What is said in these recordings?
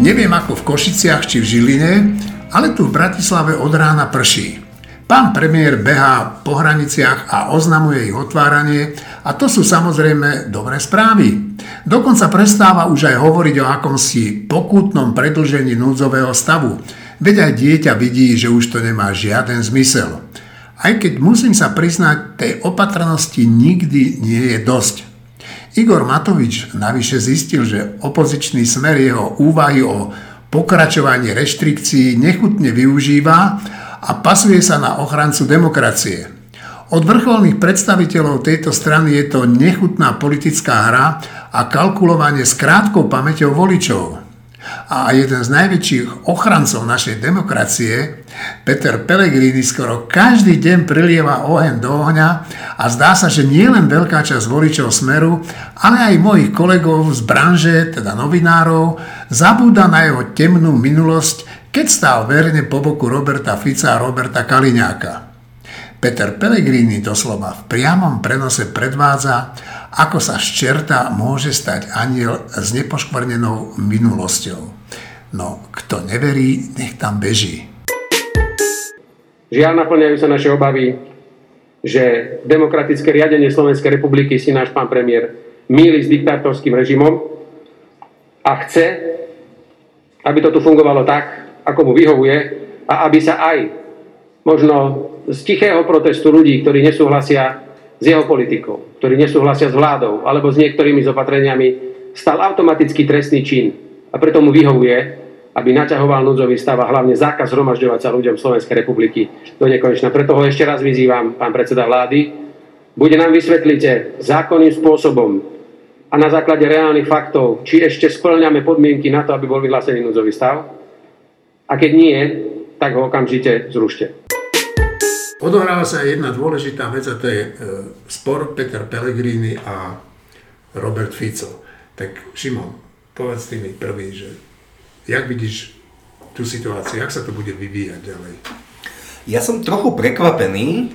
Neviem ako v Košiciach či v Žiline, ale tu v Bratislave od rána prší. Pán premiér behá po hraniciach a oznamuje ich otváranie a to sú samozrejme dobré správy. Dokonca prestáva už aj hovoriť o akomsi pokutnom predlžení núdzového stavu, veď aj dieťa vidí, že už to nemá žiaden zmysel. Aj keď musím sa priznať, tej opatrnosti nikdy nie je dosť. Igor Matovič navyše zistil, že opozičný smer jeho úvahy o pokračovaní reštrikcií nechutne využíva a pasuje sa na ochrancu demokracie. Od vrcholných predstaviteľov tejto strany je to nechutná politická hra a kalkulovanie s krátkou pamäťou voličov. A jeden z najväčších ochrancov našej demokracie, Peter Pellegrini, skoro každý deň prilieva oheň do ohňa a zdá sa, že nie len veľká časť voličov Smeru, ale aj mojich kolegov z branže, teda novinárov, zabúda na jeho temnú minulosť, keď stál verne po boku Roberta Fica a Roberta Kaliňáka. Peter Pellegrini doslova v priamom prenose predvádza, ako sa z čerta môže stať aniel s nepoškvrnenou minulosťou. No, kto neverí, nech tam beží. Žiaľ, naplňajú sa naše obavy, že demokratické riadenie Slovenskej republiky si náš pán premiér míli s diktátorským režimom a chce, aby to tu fungovalo tak, ako mu vyhovuje a aby sa aj možno z tichého protestu ľudí, ktorí nesúhlasia s jeho politikou, ktorí nesúhlasia s vládou alebo s niektorými zopatreniami, stal automatický trestný čin. A preto mu vyhovuje, aby naťahoval núdzový stav a hlavne zákaz zhromažďovať sa ľuďom Slovenskej republiky do nekonečna. Preto ho ešte raz vyzývam, pán predseda vlády, bude nám vysvetlíte zákonným spôsobom a na základe reálnych faktov, či ešte splňame podmienky na to, aby bol vyhlásený núdzový stav. A keď nie, tak ho okamžite zrušte. Odohráva sa jedna dôležitá vec a to je e, spor Peter Pellegrini a Robert Fico. Tak Šimon, povedz ty prvý, že jak vidíš tú situáciu, jak sa to bude vyvíjať ďalej? Ja som trochu prekvapený,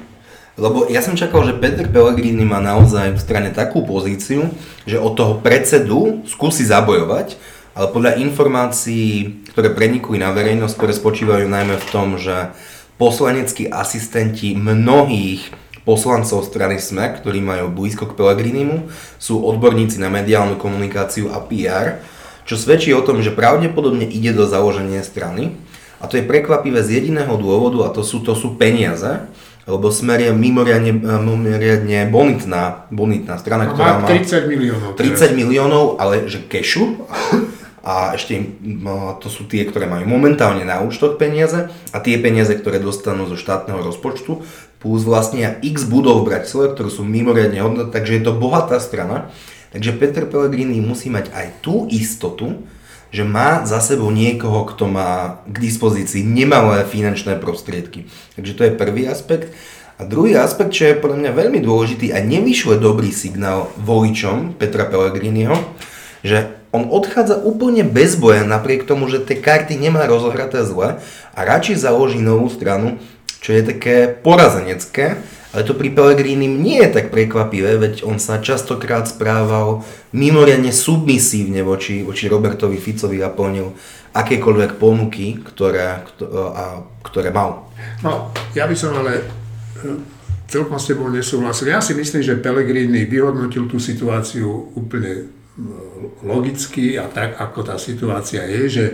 lebo ja som čakal, že Peter Pellegrini má naozaj v strane takú pozíciu, že od toho predsedu skúsi zabojovať, ale podľa informácií, ktoré prenikli na verejnosť, ktoré spočívajú najmä v tom, že poslaneckí asistenti mnohých poslancov strany SME, ktorí majú blízko k Pelegrinimu, sú odborníci na mediálnu komunikáciu a PR, čo svedčí o tom, že pravdepodobne ide do založenia strany. A to je prekvapivé z jediného dôvodu, a to sú, to sú peniaze, lebo Smer je mimoriadne, mimoriadne bonitná, bonitná strana, no, ktorá má 30 miliónov. 30 miliónov, ale že kešu a ešte to sú tie, ktoré majú momentálne na účtoch peniaze a tie peniaze, ktoré dostanú zo štátneho rozpočtu, plus vlastne x budov v Bratislave, ktoré sú mimoriadne hodnoté, takže je to bohatá strana. Takže Peter Pellegrini musí mať aj tú istotu, že má za sebou niekoho, kto má k dispozícii nemalé finančné prostriedky. Takže to je prvý aspekt. A druhý aspekt, čo je podľa mňa veľmi dôležitý a nevyšle dobrý signál voličom Petra Pellegriniho, že on odchádza úplne bez boja, napriek tomu, že tie karty nemá rozohraté zle a radšej založí novú stranu, čo je také porazenecké, ale to pri Pellegrini nie je tak prekvapivé, veď on sa častokrát správal mimoriadne submisívne voči, voči Robertovi Ficovi a plnil akékoľvek ponuky, ktoré, ktoré mal. No, ja by som ale e, celkom s tebou nesúhlasil. Ja si myslím, že Pellegrini vyhodnotil tú situáciu úplne logicky a tak, ako tá situácia je, že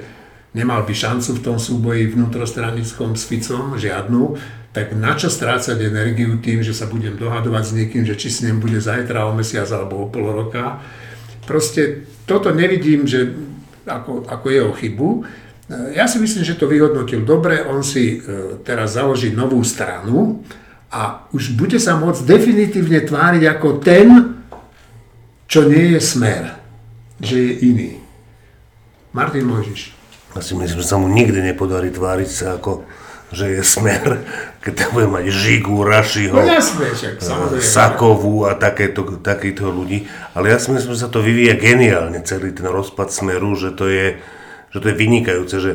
nemal by šancu v tom súboji vnútrostranickom s Ficom, žiadnu, tak na čo strácať energiu tým, že sa budem dohadovať s niekým, že či s ním bude zajtra, o mesiac alebo o pol roka. Proste toto nevidím, že ako, ako jeho chybu. Ja si myslím, že to vyhodnotil dobre, on si e, teraz založí novú stranu a už bude sa môcť definitívne tváriť ako ten, čo nie je smer, že je iný. Martin Mojžiš. Ja si myslím, že sa mu nikdy nepodarí tváriť sa ako že je smer, keď tam bude mať Žigu, Rašiho, no jasné, však, eh, Sakovú a takéto, takýchto ľudí. Ale ja si myslím, že sa to vyvíja geniálne, celý ten rozpad smeru, že to je, že to je vynikajúce, že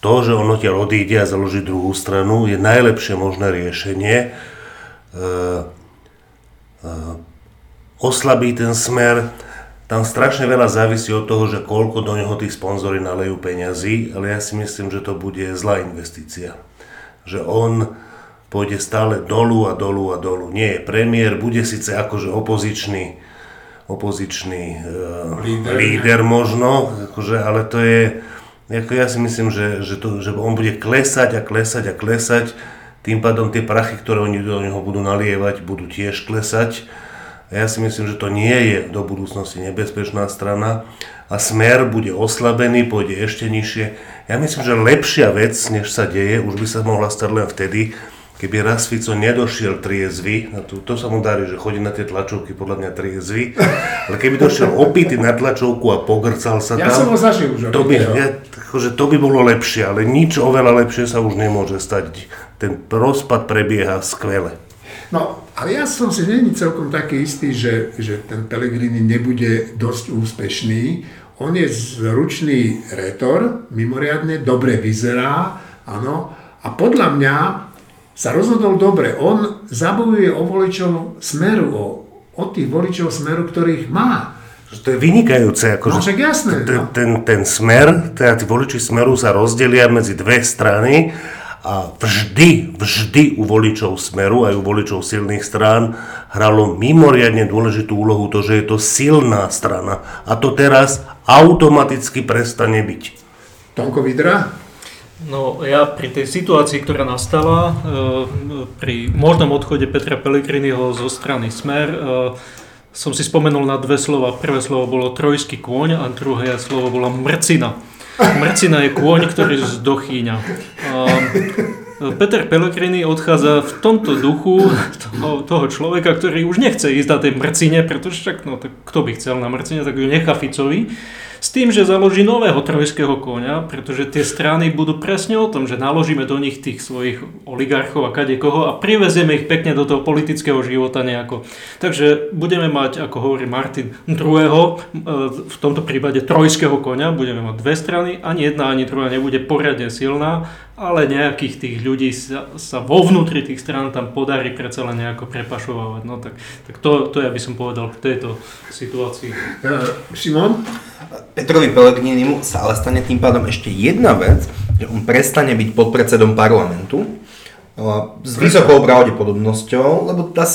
to, že on odtiaľ odíde a založí druhú stranu, je najlepšie možné riešenie. E, e, oslabí ten smer. Tam strašne veľa závisí od toho, že koľko do neho tí sponzory nalejú peňazí, ale ja si myslím, že to bude zlá investícia. Že on pôjde stále dolu a dolu a dolu. Nie je premiér, bude síce akože opozičný, opozičný uh, líder. líder možno, akože, ale to je, ako ja si myslím, že, že, to, že on bude klesať a klesať a klesať, tým pádom tie prachy, ktoré oni do neho budú nalievať, budú tiež klesať a ja si myslím, že to nie je do budúcnosti nebezpečná strana a smer bude oslabený, pôjde ešte nižšie. Ja myslím, že lepšia vec, než sa deje, už by sa mohla stať len vtedy, keby raz Fico nedošiel triezvy, na to, to sa mu darí, že chodí na tie tlačovky podľa mňa triezvy, ale keby došiel opity na tlačovku a pogrcal sa ja tam, som ho zažil už to by, ja, akože to by bolo lepšie, ale nič oveľa lepšie sa už nemôže stať. Ten rozpad prebieha skvele. No, ale ja som si není celkom taký istý, že, že ten Pellegrini nebude dosť úspešný. On je zručný retor, mimoriadne dobre vyzerá, áno, a podľa mňa sa rozhodol dobre. On zabojuje o voličov smeru, o, o tých voličov smeru, ktorých má. To je vynikajúce. Ako, no však jasné. Ten, no. ten, ten smer, teda tí voliči smeru sa rozdelia medzi dve strany a vždy, vždy u voličov Smeru aj u voličov silných strán hralo mimoriadne dôležitú úlohu to, že je to silná strana a to teraz automaticky prestane byť. Tonko Vidra? No ja pri tej situácii, ktorá nastala, e, pri možnom odchode Petra Pellegriniho zo strany Smer, e, som si spomenul na dve slova. Prvé slovo bolo trojský kôň a druhé slovo bolo mrcina. Mrcina je kôň, ktorý zdochýňa. Peter Pellegrini odchádza v tomto duchu toho, toho človeka, ktorý už nechce ísť na tej mrcine, pretože však, no tak kto by chcel na mrcine, tak ju nechá Ficovi. S tým, že založí nového trojského konia, pretože tie strany budú presne o tom, že naložíme do nich tých svojich oligarchov a kadekoho a privezieme ich pekne do toho politického života nejako. Takže budeme mať, ako hovorí Martin, druhého, e, v tomto prípade trojského konia, budeme mať dve strany, ani jedna, ani druhá nebude poriadne silná ale nejakých tých ľudí sa, sa vo vnútri tých strán tam podarí predsa len nejako prepašovať. No tak, tak to, to ja by som povedal k tejto situácii. Uh, Šimon? Petrovi Pellegrinimu sa ale stane tým pádom ešte jedna vec, že on prestane byť podpredsedom parlamentu s vysokou pravdepodobnosťou, lebo tá,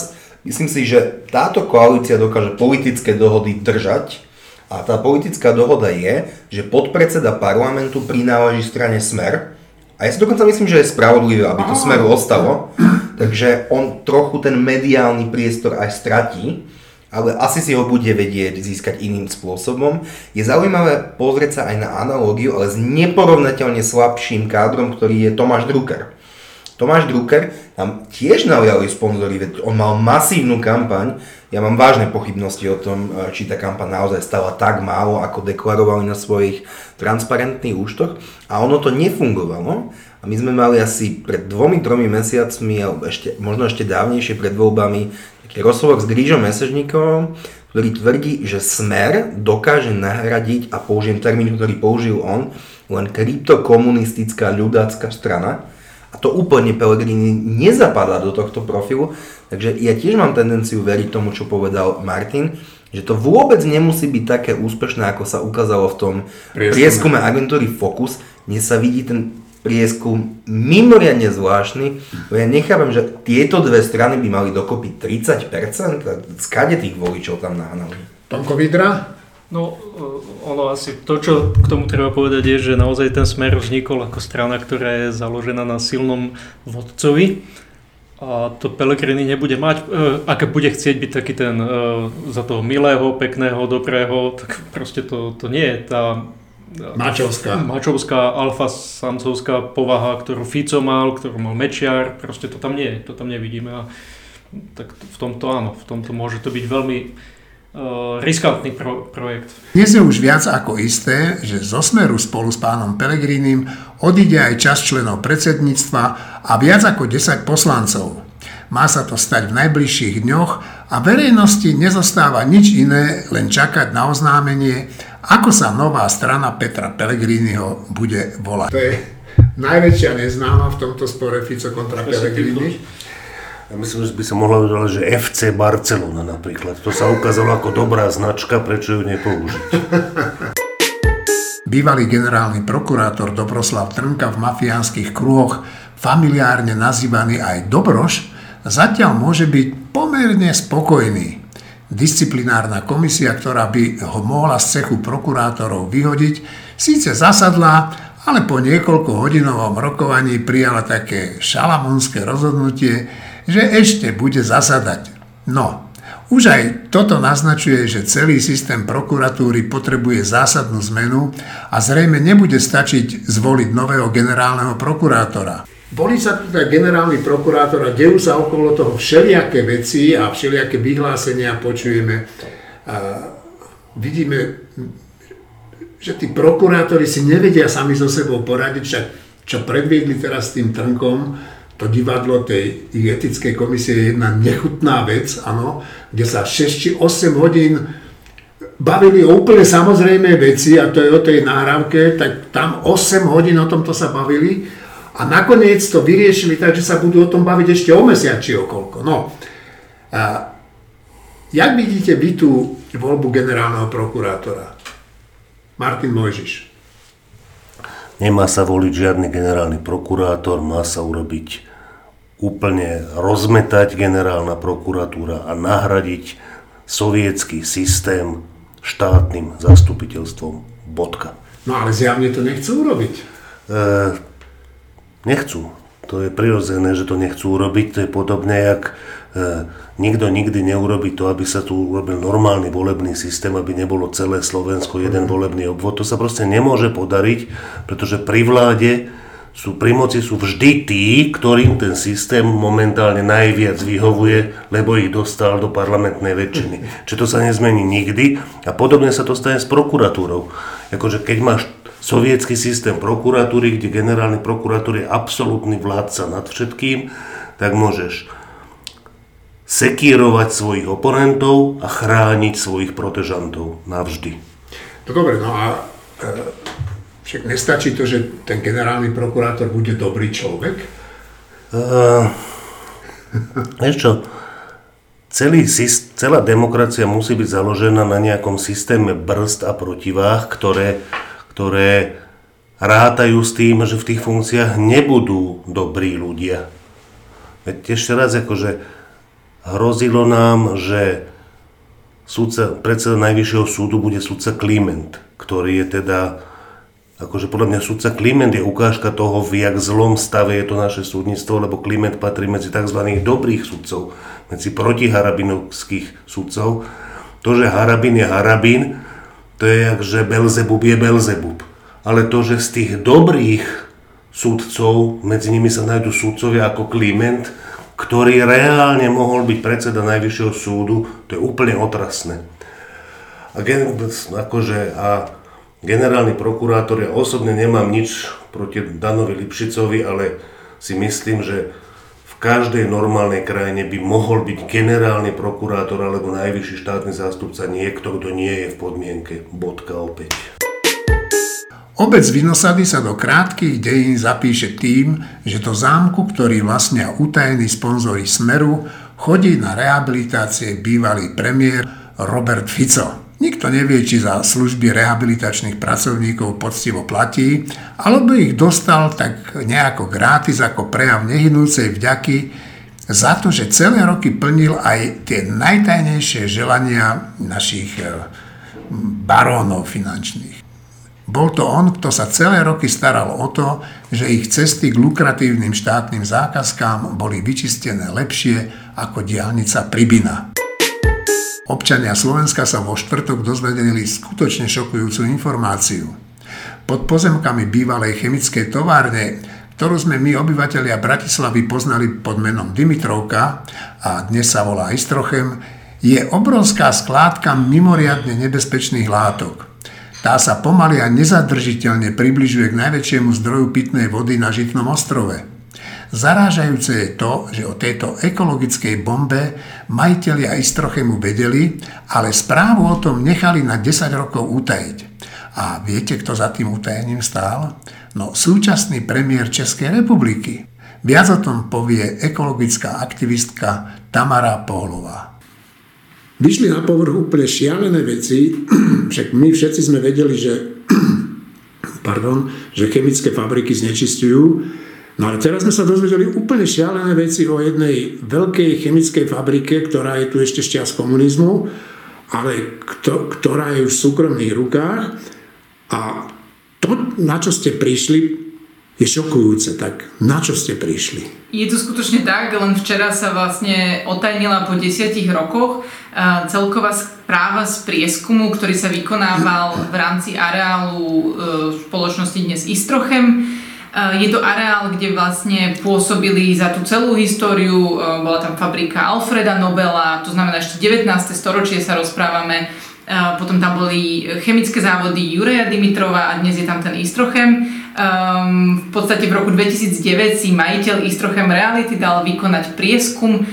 myslím si, že táto koalícia dokáže politické dohody držať a tá politická dohoda je, že podpredseda parlamentu prináleží strane Smer, a ja si dokonca myslím, že je spravodlivé, aby to smeru ostalo. Takže on trochu ten mediálny priestor aj stratí, ale asi si ho bude vedieť získať iným spôsobom. Je zaujímavé pozrieť sa aj na analógiu, ale s neporovnateľne slabším kádrom, ktorý je Tomáš Drucker. Tomáš Drucker tam tiež naliali sponzory, veď on mal masívnu kampaň. Ja mám vážne pochybnosti o tom, e, či tá kampaň naozaj stala tak málo, ako deklarovali na svojich transparentných účtoch. A ono to nefungovalo. A my sme mali asi pred dvomi, tromi mesiacmi, alebo ešte, možno ešte dávnejšie pred voľbami, taký rozhovor s Grížom Mesežníkovom, ktorý tvrdí, že Smer dokáže nahradiť, a použijem termín, ktorý použil on, len kryptokomunistická ľudácka strana, a to úplne Pellegrini nezapadá do tohto profilu, takže ja tiež mám tendenciu veriť tomu, čo povedal Martin, že to vôbec nemusí byť také úspešné, ako sa ukázalo v tom prieskume, prieskume agentúry Focus, kde sa vidí ten prieskum mimoriadne zvláštny, ja nechápem, že tieto dve strany by mali dokopy 30%, skade tých voličov tam nahnali. Tomko Vidra? No, eh, ono asi to, čo k tomu treba povedať, je, že naozaj ten smer vznikol ako strana, ktorá je založená na silnom vodcovi. A to Pellegrini nebude mať, e, ak bude chcieť byť taký ten e, za toho milého, pekného, dobrého, tak proste to, to nie je tá Mačovská. Mačovská, alfa samcovská povaha, ktorú Fico mal, ktorú mal Mečiar, proste to tam nie je, to tam nevidíme. A tak v tomto áno, v tomto môže to byť veľmi riskantný pro, projekt. Dnes je už viac ako isté, že zo Smeru spolu s pánom Pelegrínim odíde aj čas členov predsedníctva a viac ako 10 poslancov. Má sa to stať v najbližších dňoch a verejnosti nezostáva nič iné, len čakať na oznámenie, ako sa nová strana Petra Pellegriniho bude volať. To je najväčšia neznáma v tomto spore Fico kontra Pellegrini. Ja myslím, že by sa mohla povedať, že FC Barcelona napríklad. To sa ukázalo ako dobrá značka, prečo ju nepoužiť. Bývalý generálny prokurátor Dobroslav Trnka v mafiánskych kruhoch, familiárne nazývaný aj Dobroš, zatiaľ môže byť pomerne spokojný. Disciplinárna komisia, ktorá by ho mohla z cechu prokurátorov vyhodiť, síce zasadla, ale po niekoľko hodinovom rokovaní prijala také šalamúnske rozhodnutie, že ešte bude zasadať. No, už aj toto naznačuje, že celý systém prokuratúry potrebuje zásadnú zmenu a zrejme nebude stačiť zvoliť nového generálneho prokurátora. Volí sa teda generálny prokurátor a dejú sa okolo toho všelijaké veci a všelijaké vyhlásenia počujeme. A vidíme, že tí prokurátori si nevedia sami so sebou poradiť, však čo predviedli teraz s tým trnkom, to divadlo tej ich etickej komisie je jedna nechutná vec, áno, kde sa 6 či 8 hodín bavili o úplne samozrejme veci, a to je o tej náhrávke, tak tam 8 hodín o tomto sa bavili a nakoniec to vyriešili tak, že sa budú o tom baviť ešte o mesiac či o koľko. No. A jak vidíte vy tú voľbu generálneho prokurátora? Martin Mojžiš. Nemá sa voliť žiadny generálny prokurátor, má sa urobiť úplne rozmetať generálna prokuratúra a nahradiť sovietský systém štátnym zastupiteľstvom. Bodka. No ale zjavne to nechcú urobiť. E, nechcú. To je prirodzené, že to nechcú urobiť. To je podobné, jak e, nikto nikdy neurobi to, aby sa tu urobil normálny volebný systém, aby nebolo celé Slovensko jeden volebný obvod. To sa proste nemôže podariť, pretože pri vláde sú pri moci sú vždy tí, ktorým ten systém momentálne najviac vyhovuje, lebo ich dostal do parlamentnej väčšiny. Čiže to sa nezmení nikdy a podobne sa to stane s prokuratúrou. Akože keď máš sovietský systém prokuratúry, kde generálny prokurátor je absolútny vládca nad všetkým, tak môžeš sekírovať svojich oponentov a chrániť svojich protežantov navždy. No dobre, no a e však nestačí to, že ten generálny prokurátor bude dobrý človek? Uh, vieš čo, celý, celá demokracia musí byť založená na nejakom systéme brzd a protiváh, ktoré, ktoré rátajú s tým, že v tých funkciách nebudú dobrí ľudia. Veď ešte raz, akože hrozilo nám, že súdca, predseda Najvyššieho súdu bude súdca Kliment, ktorý je teda Akože podľa mňa sudca Kliment je ukážka toho, v jak zlom stave je to naše súdnictvo, lebo Kliment patrí medzi tzv. dobrých sudcov, medzi protiharabinovských sudcov. To, že Harabin je Harabin, to je jak, že Belzebub je Belzebub. Ale to, že z tých dobrých sudcov, medzi nimi sa nájdú sudcovia ako Kliment, ktorý reálne mohol byť predseda Najvyššieho súdu, to je úplne otrasné. A, akože, a generálny prokurátor, ja osobne nemám nič proti Danovi Lipšicovi, ale si myslím, že v každej normálnej krajine by mohol byť generálny prokurátor alebo najvyšší štátny zástupca niekto, kto nie je v podmienke. Bodka opäť. Obec Vinosady sa do krátkých dejín zapíše tým, že do zámku, ktorý vlastnia utajení sponzori Smeru, chodí na rehabilitácie bývalý premiér Robert Fico. Nikto nevie, či za služby rehabilitačných pracovníkov poctivo platí, alebo ich dostal tak nejako gratis ako prejav nehynúcej vďaky za to, že celé roky plnil aj tie najtajnejšie želania našich e, barónov finančných. Bol to on, kto sa celé roky staral o to, že ich cesty k lukratívnym štátnym zákazkám boli vyčistené lepšie ako diálnica Pribina. Občania Slovenska sa vo štvrtok dozvedeli skutočne šokujúcu informáciu. Pod pozemkami bývalej chemickej továrne, ktorú sme my obyvateľia Bratislavy poznali pod menom Dimitrovka a dnes sa volá Istrochem, je obrovská skládka mimoriadne nebezpečných látok. Tá sa pomaly a nezadržiteľne približuje k najväčšiemu zdroju pitnej vody na Žitnom ostrove – Zarážajúce je to, že o tejto ekologickej bombe majiteľia Istrochemu vedeli, ale správu o tom nechali na 10 rokov utajiť. A viete, kto za tým utajením stál? No súčasný premiér Českej republiky. Viac o tom povie ekologická aktivistka Tamara Pohlová. Vyšli na povrch úplne šialené veci, však my všetci sme vedeli, že, pardon, že chemické fabriky znečistujú, no ale teraz sme sa dozvedeli úplne šialené veci o jednej veľkej chemickej fabrike, ktorá je tu ešte čias komunizmu, ale kto, ktorá je v súkromných rukách a to, na čo ste prišli, je šokujúce, tak na čo ste prišli? Je to skutočne tak, len včera sa vlastne otajnila po desiatich rokoch celková správa z prieskumu, ktorý sa vykonával v rámci areálu e, spoločnosti dnes Istrochem. Je to areál, kde vlastne pôsobili za tú celú históriu, e, bola tam fabrika Alfreda Nobela, to znamená ešte 19. storočie sa rozprávame, potom tam boli chemické závody Juraja Dimitrova a dnes je tam ten Istrochem. Um, v podstate v roku 2009 si majiteľ Istrochem Reality dal vykonať prieskum um,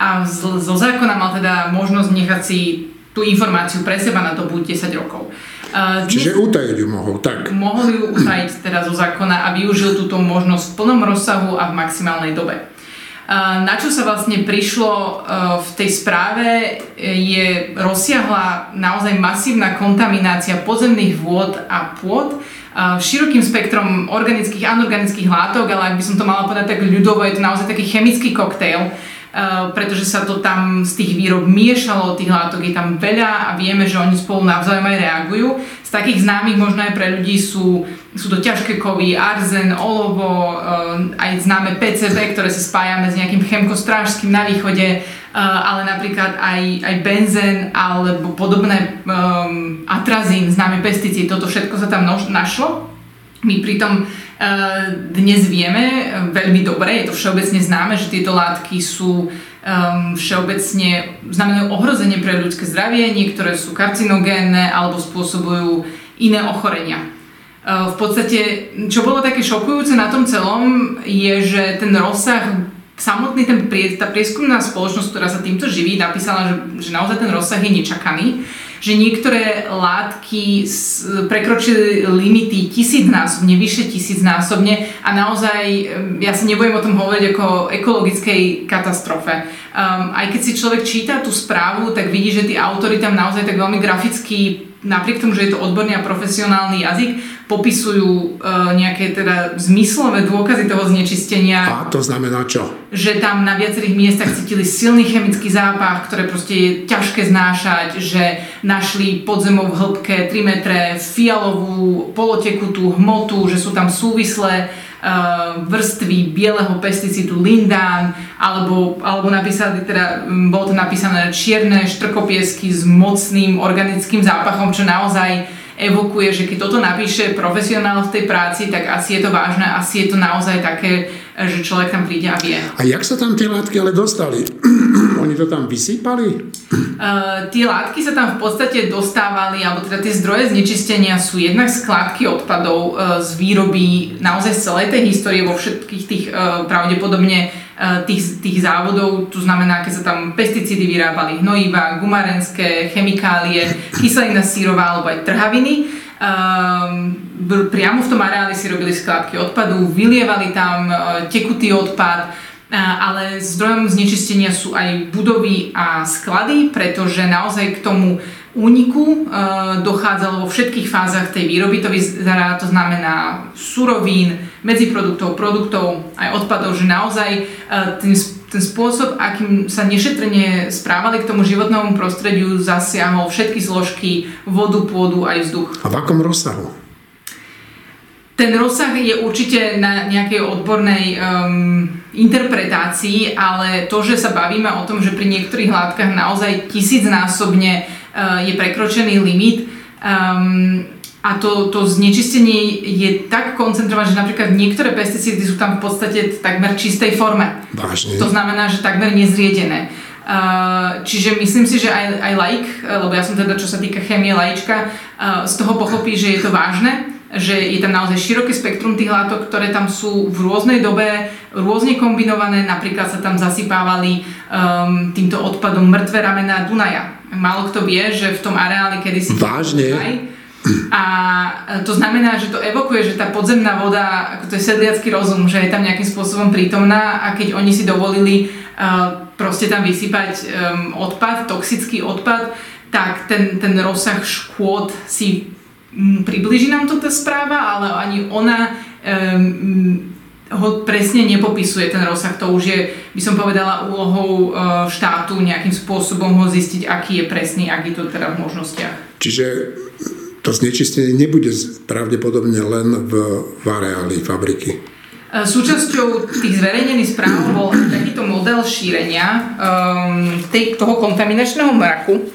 a zo zákona mal teda možnosť nechať si tú informáciu pre seba na dobu 10 rokov. Uh, Čiže utajiť ju mohol, tak? Mohol ju utajiť teda zo zákona a využil túto možnosť v plnom rozsahu a v maximálnej dobe. Na čo sa vlastne prišlo e, v tej správe je rozsiahla naozaj masívna kontaminácia podzemných vôd a pôd e, širokým spektrom organických a anorganických látok, ale ak by som to mala povedať tak ľudovo, je to naozaj taký chemický koktejl, pretože sa to tam z tých výrob miešalo, tých látok je tam veľa a vieme, že oni spolu navzájom aj reagujú. Z takých známych možno aj pre ľudí sú, sú to ťažké kovy, arzen, olovo, eh, aj známe PCB, ktoré si spájame s nejakým chemkostrážským na východe, eh, ale napríklad aj, aj benzen alebo podobné um, atrazín, známy pesticíd, toto všetko sa tam našlo. My pritom dnes vieme veľmi dobre, je to všeobecne známe, že tieto látky sú um, všeobecne znamenajú ohrozenie pre ľudské zdravie, niektoré sú karcinogénne alebo spôsobujú iné ochorenia. V podstate, čo bolo také šokujúce na tom celom, je, že ten rozsah samotný ten, tá prieskumná spoločnosť, ktorá sa týmto živí, napísala, že, že naozaj ten rozsah je nečakaný že niektoré látky prekročili limity tisícnásobne, vyššie tisícnásobne a naozaj, ja si nebudem o tom hovoriť ako ekologickej katastrofe. Um, aj keď si človek číta tú správu, tak vidí, že tí autory tam naozaj tak veľmi graficky napriek tomu, že je to odborný a profesionálny jazyk, popisujú uh, nejaké teda zmyslové dôkazy toho znečistenia. A to znamená čo? Že tam na viacerých miestach cítili silný chemický zápach, ktoré proste je ťažké znášať, že našli pod zemou v hĺbke 3 metre fialovú polotekutú hmotu, že sú tam súvislé uh, vrstvy bieleho pesticídu lindán, alebo, alebo napísali, teda, bolo to napísané čierne štrkopiesky s mocným organickým zápachom, čo naozaj evokuje, že keď toto napíše profesionál v tej práci, tak asi je to vážne, asi je to naozaj také, že človek tam príde a vie. A jak sa tam tie látky ale dostali? Oni to tam vysypali? Uh, tie látky sa tam v podstate dostávali, alebo teda tie zdroje znečistenia sú jednak skladky odpadov uh, z výroby naozaj z celej tej histórie vo všetkých tých uh, pravdepodobne tých, tých závodov, to znamená, keď sa tam pesticídy vyrábali, hnojiva, gumarenské, chemikálie, kyselina sírová alebo aj trhaviny. Um, priamo v tom areáli si robili skladky odpadu, vylievali tam uh, tekutý odpad, uh, ale zdrojom znečistenia sú aj budovy a sklady, pretože naozaj k tomu úniku uh, dochádzalo vo všetkých fázach tej výroby. To vyzerá, to znamená surovín, medziproduktov, produktov, aj odpadov, že naozaj uh, ten ten spôsob, akým sa nešetrne správali k tomu životnému prostrediu, zasiahol všetky zložky, vodu, pôdu aj vzduch. A v akom rozsahu? Ten rozsah je určite na nejakej odbornej um, interpretácii, ale to, že sa bavíme o tom, že pri niektorých látkach naozaj tisícnásobne je prekročený limit, um, a to, to znečistenie je tak koncentrované, že napríklad niektoré pesticídy sú tam v podstate v takmer čistej forme. Vážne. To znamená, že takmer nezriedené. Uh, čiže myslím si, že aj, aj laik, lebo ja som teda čo sa týka chemie laička, uh, z toho pochopí, že je to vážne, že je tam naozaj široké spektrum tých látok, ktoré tam sú v rôznej dobe, rôzne kombinované, napríklad sa tam zasypávali um, týmto odpadom mŕtve ramená Dunaja. Málo kto vie, že v tom areáli kedysi... Vážne? Dunaj, A to znamená, že to evokuje, že tá podzemná voda, ako to je sedliacký rozum, že je tam nejakým spôsobom prítomná a keď oni si dovolili uh, proste tam vysypať um, odpad, toxický odpad, tak ten, ten rozsah škôd si um, približí nám to tá správa, ale ani ona um, ho presne nepopisuje ten rozsah. To už je, by som povedala, úlohou uh, štátu nejakým spôsobom ho zistiť, aký je presný, aký to teda v možnostiach. Čiže to znečistenie nebude pravdepodobne len v, v areáli fabriky. E, súčasťou tých zverejnených správ bol takýto model šírenia um, tej, toho kontaminačného mraku.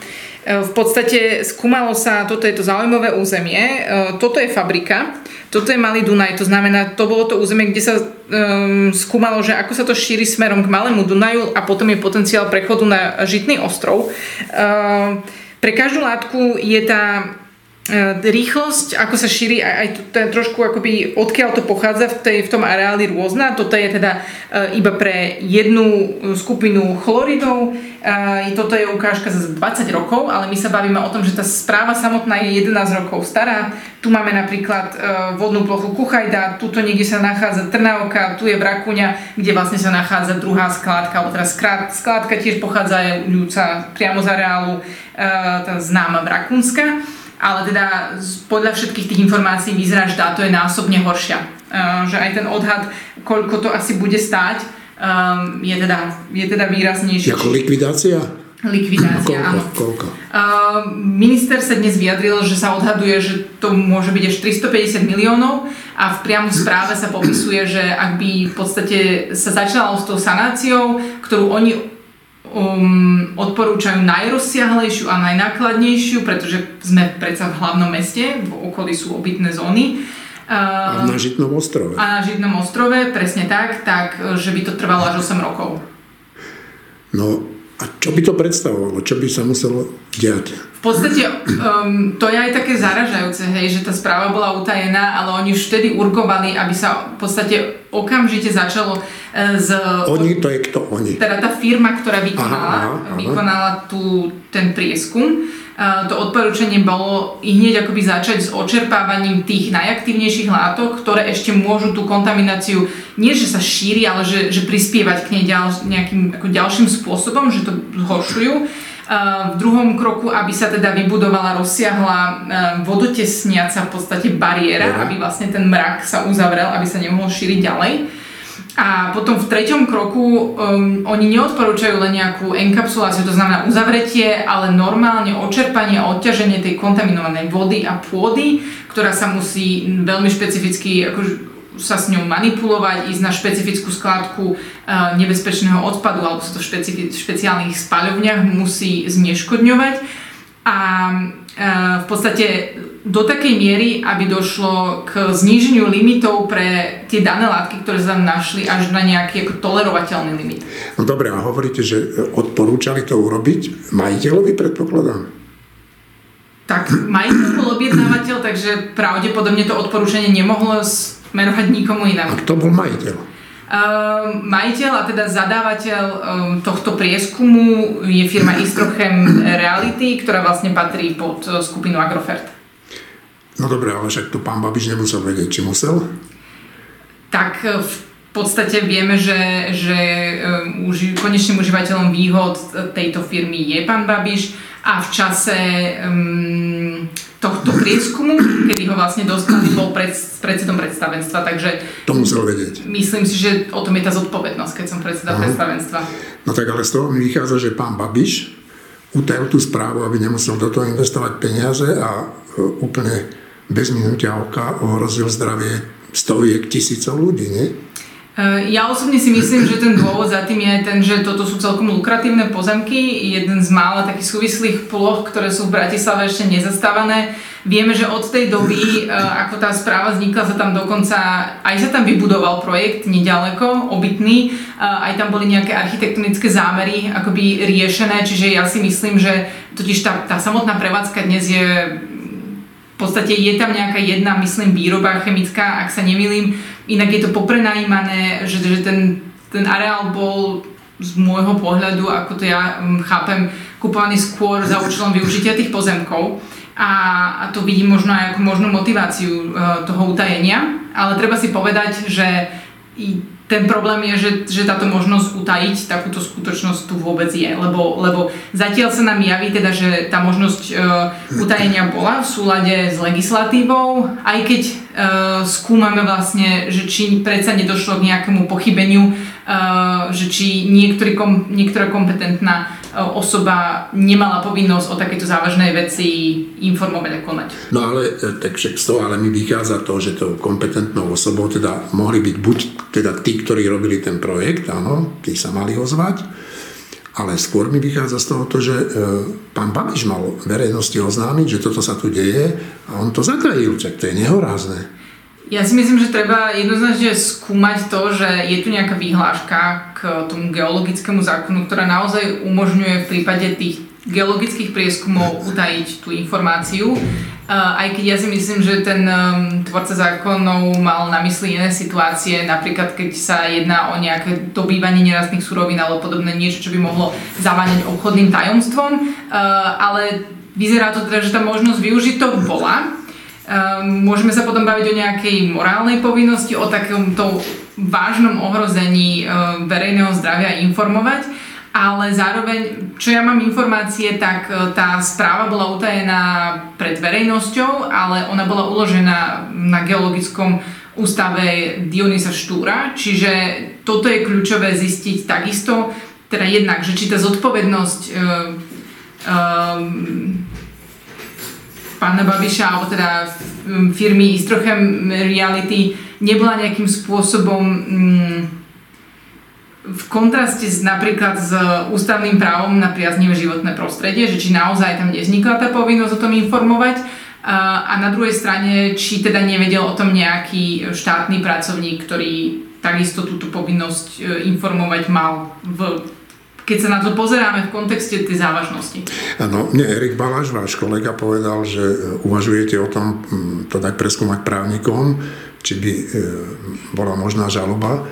E, v podstate skúmalo sa, toto je to zaujímavé územie, toto je fabrika, toto je Malý Dunaj, to znamená, to bolo to územie, kde sa um, skúmalo, že ako sa to šíri smerom k Malému Dunaju a potom je potenciál prechodu na Žitný ostrov. Um, pre každú látku je tá rýchlosť, ako sa šíri, aj, aj to trošku akoby, odkiaľ to pochádza v, tej, v tom areáli rôzna. Toto je teda e, iba pre jednu skupinu chloridov, e, toto je ukážka za 20 rokov, ale my sa bavíme o tom, že tá správa samotná je 11 rokov stará. Tu máme napríklad vodnú plochu Kuchajda, tuto niekde sa nachádza Trnavka, tu je Vrakuňa, kde vlastne sa nachádza druhá skládka, alebo teda skládka tiež pochádza priamo z areálu tá známa Vrakunska ale teda podľa všetkých tých informácií vyzerá, že táto je násobne horšia. Uh, že aj ten odhad, koľko to asi bude stáť, um, je, teda, je teda výraznejší. Ako likvidácia? Likvidácia, koľko, áno. Koľko? Uh, minister sa dnes vyjadril, že sa odhaduje, že to môže byť až 350 miliónov a v priamu správe sa popisuje, že ak by v podstate sa začalo s tou sanáciou, ktorú oni um, odporúčajú najrozsiahlejšiu a najnákladnejšiu, pretože sme predsa v hlavnom meste, v okolí sú obytné zóny. Uh, a na Žitnom ostrove. A na Žitnom ostrove, presne tak, tak, že by to trvalo až 8 rokov. No a čo by to predstavovalo? Čo by sa muselo diať? V podstate um, to je aj také zaražajúce, hej, že tá správa bola utajená, ale oni už vtedy urgovali, aby sa v podstate okamžite začalo z... Oni, to je kto oni? Teda tá firma, ktorá vykonala, aha, aha, aha. vykonala tú, ten prieskum. To odporúčanie bolo i hneď akoby začať s očerpávaním tých najaktívnejších látok, ktoré ešte môžu tú kontamináciu nie že sa šíri, ale že, že prispievať k nej ďal, nejakým ako ďalším spôsobom, že to zhoršujú. V druhom kroku, aby sa teda vybudovala rozsiahla vodotesniaca v podstate bariéra, aby vlastne ten mrak sa uzavrel, aby sa nemohol šíriť ďalej. A potom v treťom kroku um, oni neodporúčajú len nejakú enkapsuláciu, to znamená uzavretie, ale normálne očerpanie a odťaženie tej kontaminovanej vody a pôdy, ktorá sa musí veľmi špecificky ako, sa s ňou manipulovať, ísť na špecifickú skladku uh, nebezpečného odpadu alebo sa to v špecifi- špeciálnych spaľovniach musí zneškodňovať. A uh, v podstate do takej miery, aby došlo k zníženiu limitov pre tie dané látky, ktoré sa tam našli, až na nejaký ako tolerovateľný limit. No dobre, a hovoríte, že odporúčali to urobiť majiteľovi, predpokladám? Tak majiteľ bol objednávateľ, takže pravdepodobne to odporúčanie nemohlo smerovať nikomu inému. A kto bol majiteľ? Uh, majiteľ a teda zadávateľ um, tohto prieskumu je firma Istrochem Reality, ktorá vlastne patrí pod uh, skupinu Agrofert. No dobre, ale však to pán Babiš nemusel vedieť, či musel? Tak e, v podstate vieme, že, že um, uži, konečným užívateľom výhod tejto firmy je pán Babiš a v čase um, tohto prieskumu, kedy ho vlastne dostali, bol pred, predsedom predstavenstva, takže... To musel vedieť. Myslím si, že o tom je tá zodpovednosť, keď som predseda Aha. predstavenstva. No tak ale z toho mi vychádza, že pán Babiš utajil tú správu, aby nemusel do toho investovať peniaze a uh, úplne bez minutia oka ohrozil zdravie stoviek tisícov ľudí, nie? E, ja osobne si myslím, že ten dôvod za tým je ten, že toto sú celkom lukratívne pozemky, jeden z mála takých súvislých ploch, ktoré sú v Bratislave ešte nezastávané. Vieme, že od tej doby, e, ako tá správa vznikla, sa tam dokonca, aj sa tam vybudoval projekt nedaleko, obytný, e, aj tam boli nejaké architektonické zámery akoby riešené, čiže ja si myslím, že totiž tá, tá samotná prevádzka dnes je v podstate je tam nejaká jedna, myslím, výroba chemická, ak sa nemýlim, inak je to poprenajímané, že, že ten, ten areál bol z môjho pohľadu, ako to ja um, chápem, kupovaný skôr za účelom využitia tých pozemkov. A, a to vidím možno aj ako možnú motiváciu uh, toho utajenia, ale treba si povedať, že i ten problém je, že, že táto možnosť utajiť takúto skutočnosť tu vôbec je, lebo, lebo zatiaľ sa nám javí teda, že tá možnosť uh, utajenia bola v súlade s legislatívou, aj keď skúmame vlastne, že či predsa nedošlo k nejakému pochybeniu, uh, že či niektorý niektorá kompetentná osoba nemala povinnosť o takéto závažnej veci informovať a konať. No ale tak však z toho ale mi vychádza to, že tou kompetentnou osobou teda mohli byť buď teda tí, ktorí robili ten projekt, áno, tí sa mali ozvať, ale skôr mi vychádza z toho to, že e, pán Babiš mal verejnosti oznámiť, že toto sa tu deje a on to zatajil, čak to je nehorázne. Ja si myslím, že treba jednoznačne skúmať to, že je tu nejaká výhláška k tomu geologickému zákonu, ktorá naozaj umožňuje v prípade tých geologických prieskumov utajiť tú informáciu. Aj keď ja si myslím, že ten um, tvorca zákonov mal na mysli iné situácie, napríklad keď sa jedná o nejaké dobývanie nerastných surovín alebo podobné niečo, čo by mohlo zaváňať obchodným tajomstvom, ale vyzerá to teda, že tá možnosť využiť to bola. Um, môžeme sa potom baviť o nejakej morálnej povinnosti, o takomto vážnom ohrození um, verejného zdravia informovať, ale zároveň, čo ja mám informácie, tak uh, tá správa bola utajená pred verejnosťou, ale ona bola uložená na geologickom ústave Dionisa Štúra, čiže toto je kľúčové zistiť takisto, teda jednak, že či tá zodpovednosť uh, um, pána Babiša, alebo teda firmy Istrochem Reality nebola nejakým spôsobom mm, v kontraste s, napríklad s ústavným právom na priaznivé životné prostredie, že či naozaj tam nevznikla tá povinnosť o tom informovať a na druhej strane, či teda nevedel o tom nejaký štátny pracovník, ktorý takisto túto povinnosť e, informovať mal v keď sa na to pozeráme v kontexte tej závažnosti. Áno, mne Erik Baláš, váš kolega, povedal, že e, uvažujete o tom mm, to dať preskúmať právnikom, či by e, bola možná žaloba.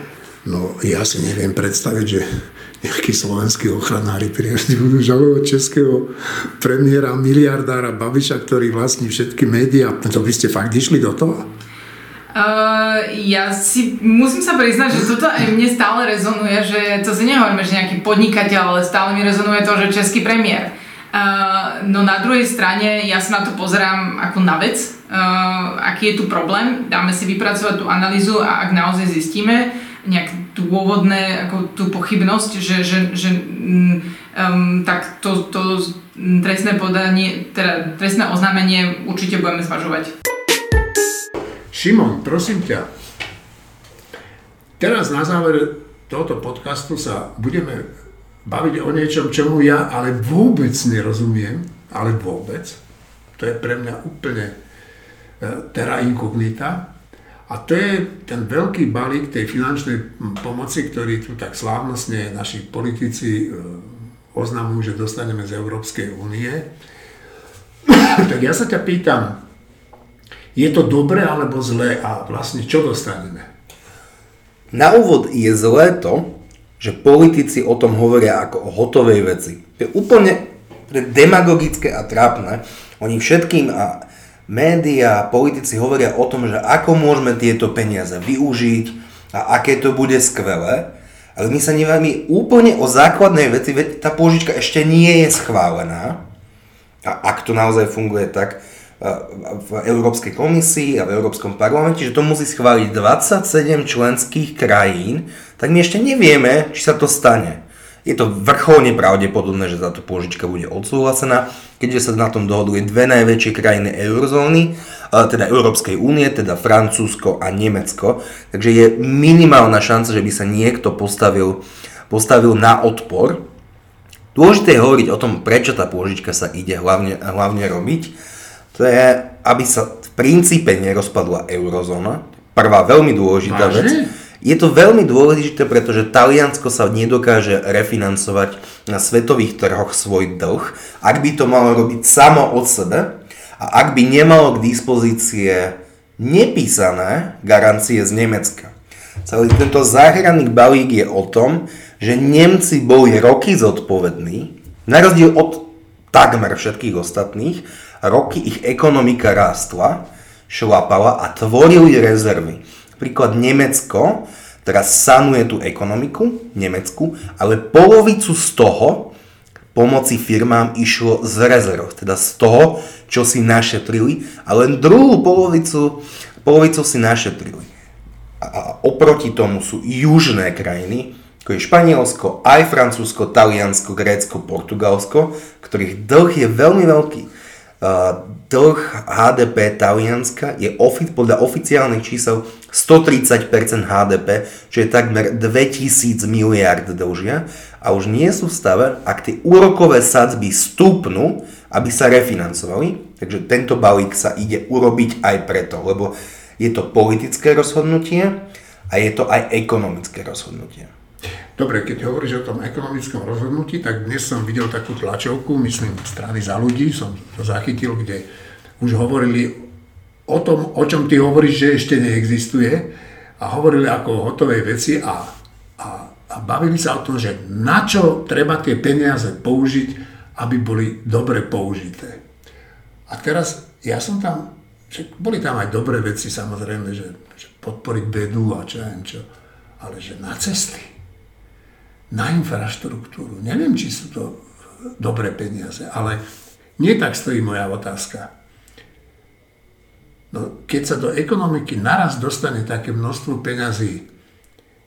No ja si neviem predstaviť, že nejakí slovenskí ochranári príjemne budú žalovať českého premiéra, miliardára Babiša, ktorý vlastní všetky médiá. To by ste fakt išli do toho? Uh, ja si musím sa priznať, že toto aj mne stále rezonuje, že to si nehovoríme, že nejaký podnikateľ, ale stále mi rezonuje to, že český premiér. Uh, no na druhej strane ja sa na to pozerám ako na vec, uh, aký je tu problém, dáme si vypracovať tú analýzu a ak naozaj zistíme nejak dôvodné, ako tú pochybnosť, že, že, že um, tak to, to trestné podanie, teda trestné oznámenie určite budeme zvažovať. Šimon, prosím ťa, teraz na záver tohoto podcastu sa budeme baviť o niečom, čomu ja ale vôbec nerozumiem, ale vôbec. To je pre mňa úplne e, terra incognita. A to je ten veľký balík tej finančnej pomoci, ktorý tu tak slávnostne naši politici e, oznamujú, že dostaneme z Európskej únie. tak ja sa ťa pýtam, je to dobré alebo zlé a vlastne čo dostaneme? Na úvod je zlé to, že politici o tom hovoria ako o hotovej veci. To je úplne demagogické a trápne. Oni všetkým a médiá, politici hovoria o tom, že ako môžeme tieto peniaze využiť a aké to bude skvelé. Ale my sa nevieme úplne o základnej veci, veď tá pôžička ešte nie je schválená. A ak to naozaj funguje tak, v Európskej komisii a v Európskom parlamente, že to musí schváliť 27 členských krajín, tak my ešte nevieme, či sa to stane. Je to vrcholne pravdepodobné, že táto pôžička bude odsúhlasená, keďže sa na tom dohodli dve najväčšie krajiny eurozóny, teda Európskej únie, teda Francúzsko a Nemecko. Takže je minimálna šanca, že by sa niekto postavil, postavil na odpor. Dôležité je hovoriť o tom, prečo tá pôžička sa ide hlavne, hlavne robiť to je, aby sa v princípe nerozpadla eurozóna. Prvá veľmi dôležitá Vážne? vec. Je to veľmi dôležité, pretože Taliansko sa nedokáže refinancovať na svetových trhoch svoj dlh, ak by to malo robiť samo od sebe a ak by nemalo k dispozície nepísané garancie z Nemecka. Celý tento záhranný balík je o tom, že Nemci boli roky zodpovední Na rozdiel od takmer všetkých ostatných, roky ich ekonomika rástla, šlapala a tvorili rezervy. Príklad Nemecko teraz sanuje tú ekonomiku, Nemecku, ale polovicu z toho pomoci firmám išlo z rezerv, teda z toho, čo si našetrili a len druhú polovicu, polovicu si našetrili. A oproti tomu sú južné krajiny, ako je Španielsko, aj Francúzsko, Taliansko, Grécko, Portugalsko, ktorých dlh je veľmi veľký. Dlh HDP Talianska je ofi- podľa oficiálnych čísel 130% HDP, čo je takmer 2000 miliard dlžia a už nie sú v stave, ak tie úrokové sadzby stúpnú, aby sa refinancovali. Takže tento balík sa ide urobiť aj preto, lebo je to politické rozhodnutie a je to aj ekonomické rozhodnutie. Dobre, keď hovoríš o tom ekonomickom rozhodnutí, tak dnes som videl takú tlačovku, myslím, strany za ľudí, som to zachytil, kde už hovorili o tom, o čom ty hovoríš, že ešte neexistuje a hovorili ako o hotovej veci a, a, a bavili sa o tom, že na čo treba tie peniaze použiť, aby boli dobre použité. A teraz ja som tam, že boli tam aj dobré veci samozrejme, že, že podporiť bedu a čo ja čo, ale že na cesty na infraštruktúru. Neviem, či sú to dobré peniaze, ale nie tak stojí moja otázka. No, keď sa do ekonomiky naraz dostane také množstvo peňazí,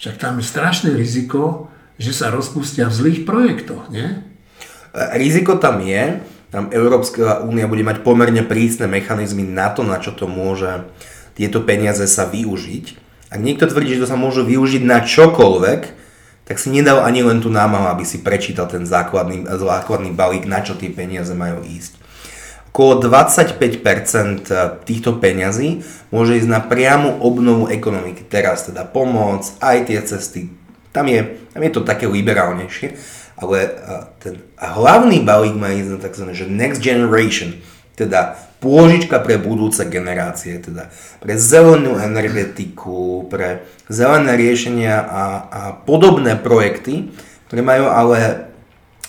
však tam je strašné riziko, že sa rozpustia v zlých projektoch, nie? Riziko tam je, tam Európska únia bude mať pomerne prísne mechanizmy na to, na čo to môže tieto peniaze sa využiť. Ak niekto tvrdí, že to sa môže využiť na čokoľvek, tak si nedal ani len tú námahu, aby si prečítal ten základný, základný balík, na čo tie peniaze majú ísť. Okolo 25% týchto peňazí môže ísť na priamu obnovu ekonomiky. Teraz teda pomoc, aj tie cesty, tam je, tam je to také liberálnejšie, ale ten hlavný balík má ísť na tzv. Next generation, teda pôžička pre budúce generácie, teda pre zelenú energetiku, pre zelené riešenia a, a podobné projekty, ktoré majú ale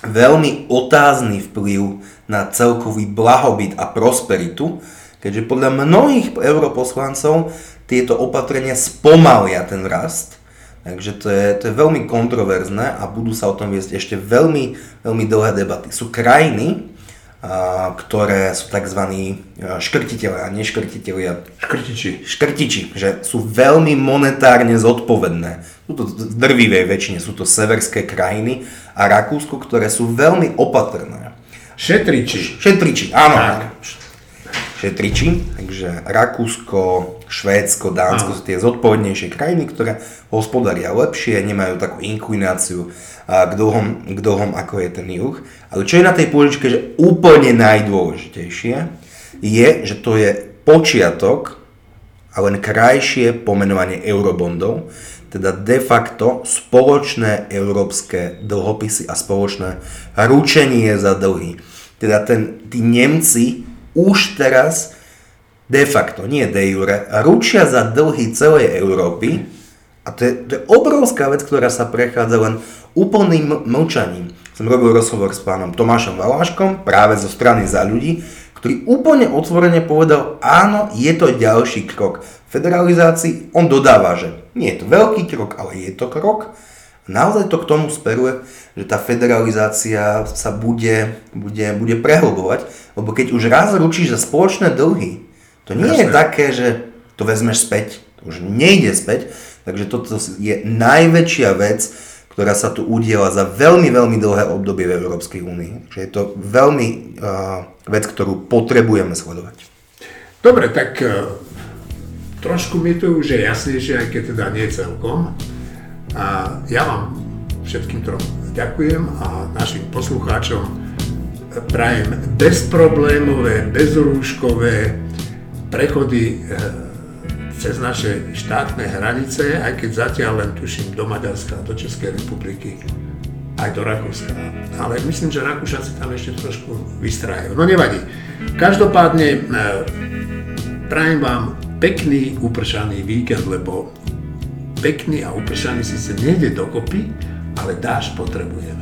veľmi otázny vplyv na celkový blahobyt a prosperitu, keďže podľa mnohých europoslancov tieto opatrenia spomalia ten rast, Takže to je, to je veľmi kontroverzné a budú sa o tom viesť ešte veľmi, veľmi dlhé debaty. Sú krajiny, ktoré sú tzv. škrtiteľe a neškrtiteľia. Škrtiči. Škrtiči, že sú veľmi monetárne zodpovedné. Sú to v drvivej väčšine, sú to severské krajiny a Rakúsko, ktoré sú veľmi opatrné. Šetriči. Šetriči, áno. Tak. Šetriči, takže Rakúsko, Švédsko, Dánsko sú tie zodpovednejšie krajiny, ktoré hospodária lepšie, nemajú takú inklináciu k dlhom, k dlhom ako je ten juh. Ale čo je na tej pôžičke že úplne najdôležitejšie, je, že to je počiatok a len krajšie pomenovanie eurobondov, teda de facto spoločné európske dlhopisy a spoločné ručenie za dlhy. Teda ten, tí Nemci už teraz de facto, nie de jure, ručia za dlhy celej Európy a to je, to je obrovská vec, ktorá sa prechádza len úplným mlčaním. Som robil rozhovor s pánom Tomášom Valáškom práve zo strany za ľudí, ktorý úplne otvorene povedal, áno, je to ďalší krok. Federalizácii on dodáva, že nie je to veľký krok, ale je to krok. Naozaj to k tomu speruje, že tá federalizácia sa bude, bude, bude prehlbovať, lebo keď už raz ručíš za spoločné dlhy, to nie Jasne. je také, že to vezmeš späť, to už nejde späť, takže toto je najväčšia vec, ktorá sa tu udiela za veľmi, veľmi dlhé obdobie v Európskej únii. Že je to veľmi uh, vec, ktorú potrebujeme sledovať. Dobre, tak uh, trošku mi to už je jasnejšie, aj keď teda nie celkom. A ja vám všetkým trom ďakujem a našim poslucháčom prajem bezproblémové, bezrúškové prechody uh, cez naše štátne hranice, aj keď zatiaľ len tuším do Maďarska, do Českej republiky, aj do Rakúska. Ale myslím, že Rakúšaci tam ešte trošku vystrajajú. No nevadí. Každopádne e, prajem vám pekný upršaný víkend, lebo pekný a upršaný síce nejde dokopy, ale dáš potrebujeme.